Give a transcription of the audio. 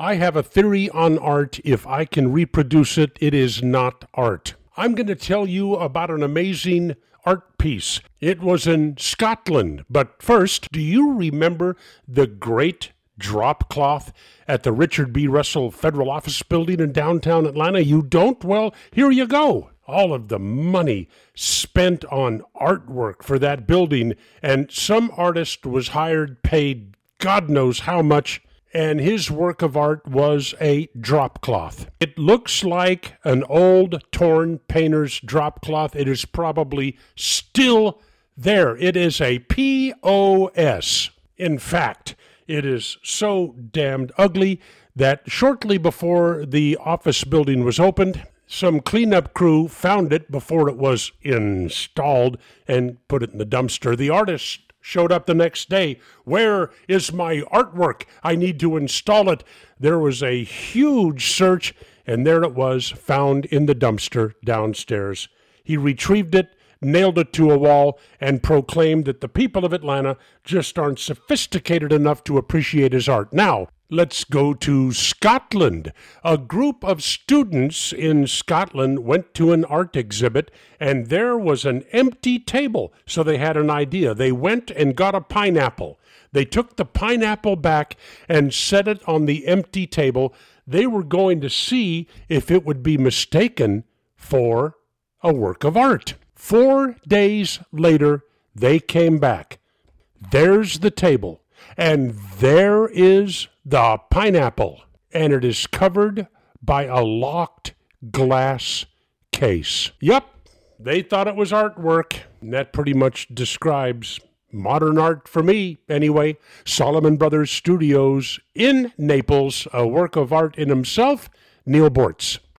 I have a theory on art. If I can reproduce it, it is not art. I'm going to tell you about an amazing art piece. It was in Scotland. But first, do you remember the great drop cloth at the Richard B. Russell Federal Office Building in downtown Atlanta? You don't? Well, here you go. All of the money spent on artwork for that building, and some artist was hired, paid God knows how much, and his work of art was a drop cloth. It looks like an old, torn painter's drop cloth. It is probably still there. It is a POS. In fact, it is so damned ugly that shortly before the office building was opened, some cleanup crew found it before it was installed and put it in the dumpster. The artist showed up the next day. Where is my artwork? I need to install it. There was a huge search, and there it was, found in the dumpster downstairs. He retrieved it nailed it to a wall, and proclaimed that the people of Atlanta just aren't sophisticated enough to appreciate his art. Now, Let's go to Scotland. A group of students in Scotland went to an art exhibit, and there was an empty table. So they had an idea. They went and got a pineapple. They took the pineapple back and set it on the empty table. They were going to see if it would be mistaken for a work of art. Four days later, they came back. There's the table, and there is the pineapple, and it is covered by a locked glass case. Yep, they thought it was artwork, and that pretty much describes modern art for me, anyway. Solomon Brothers Studios in Naples, a work of art in himself, Neal Boortz.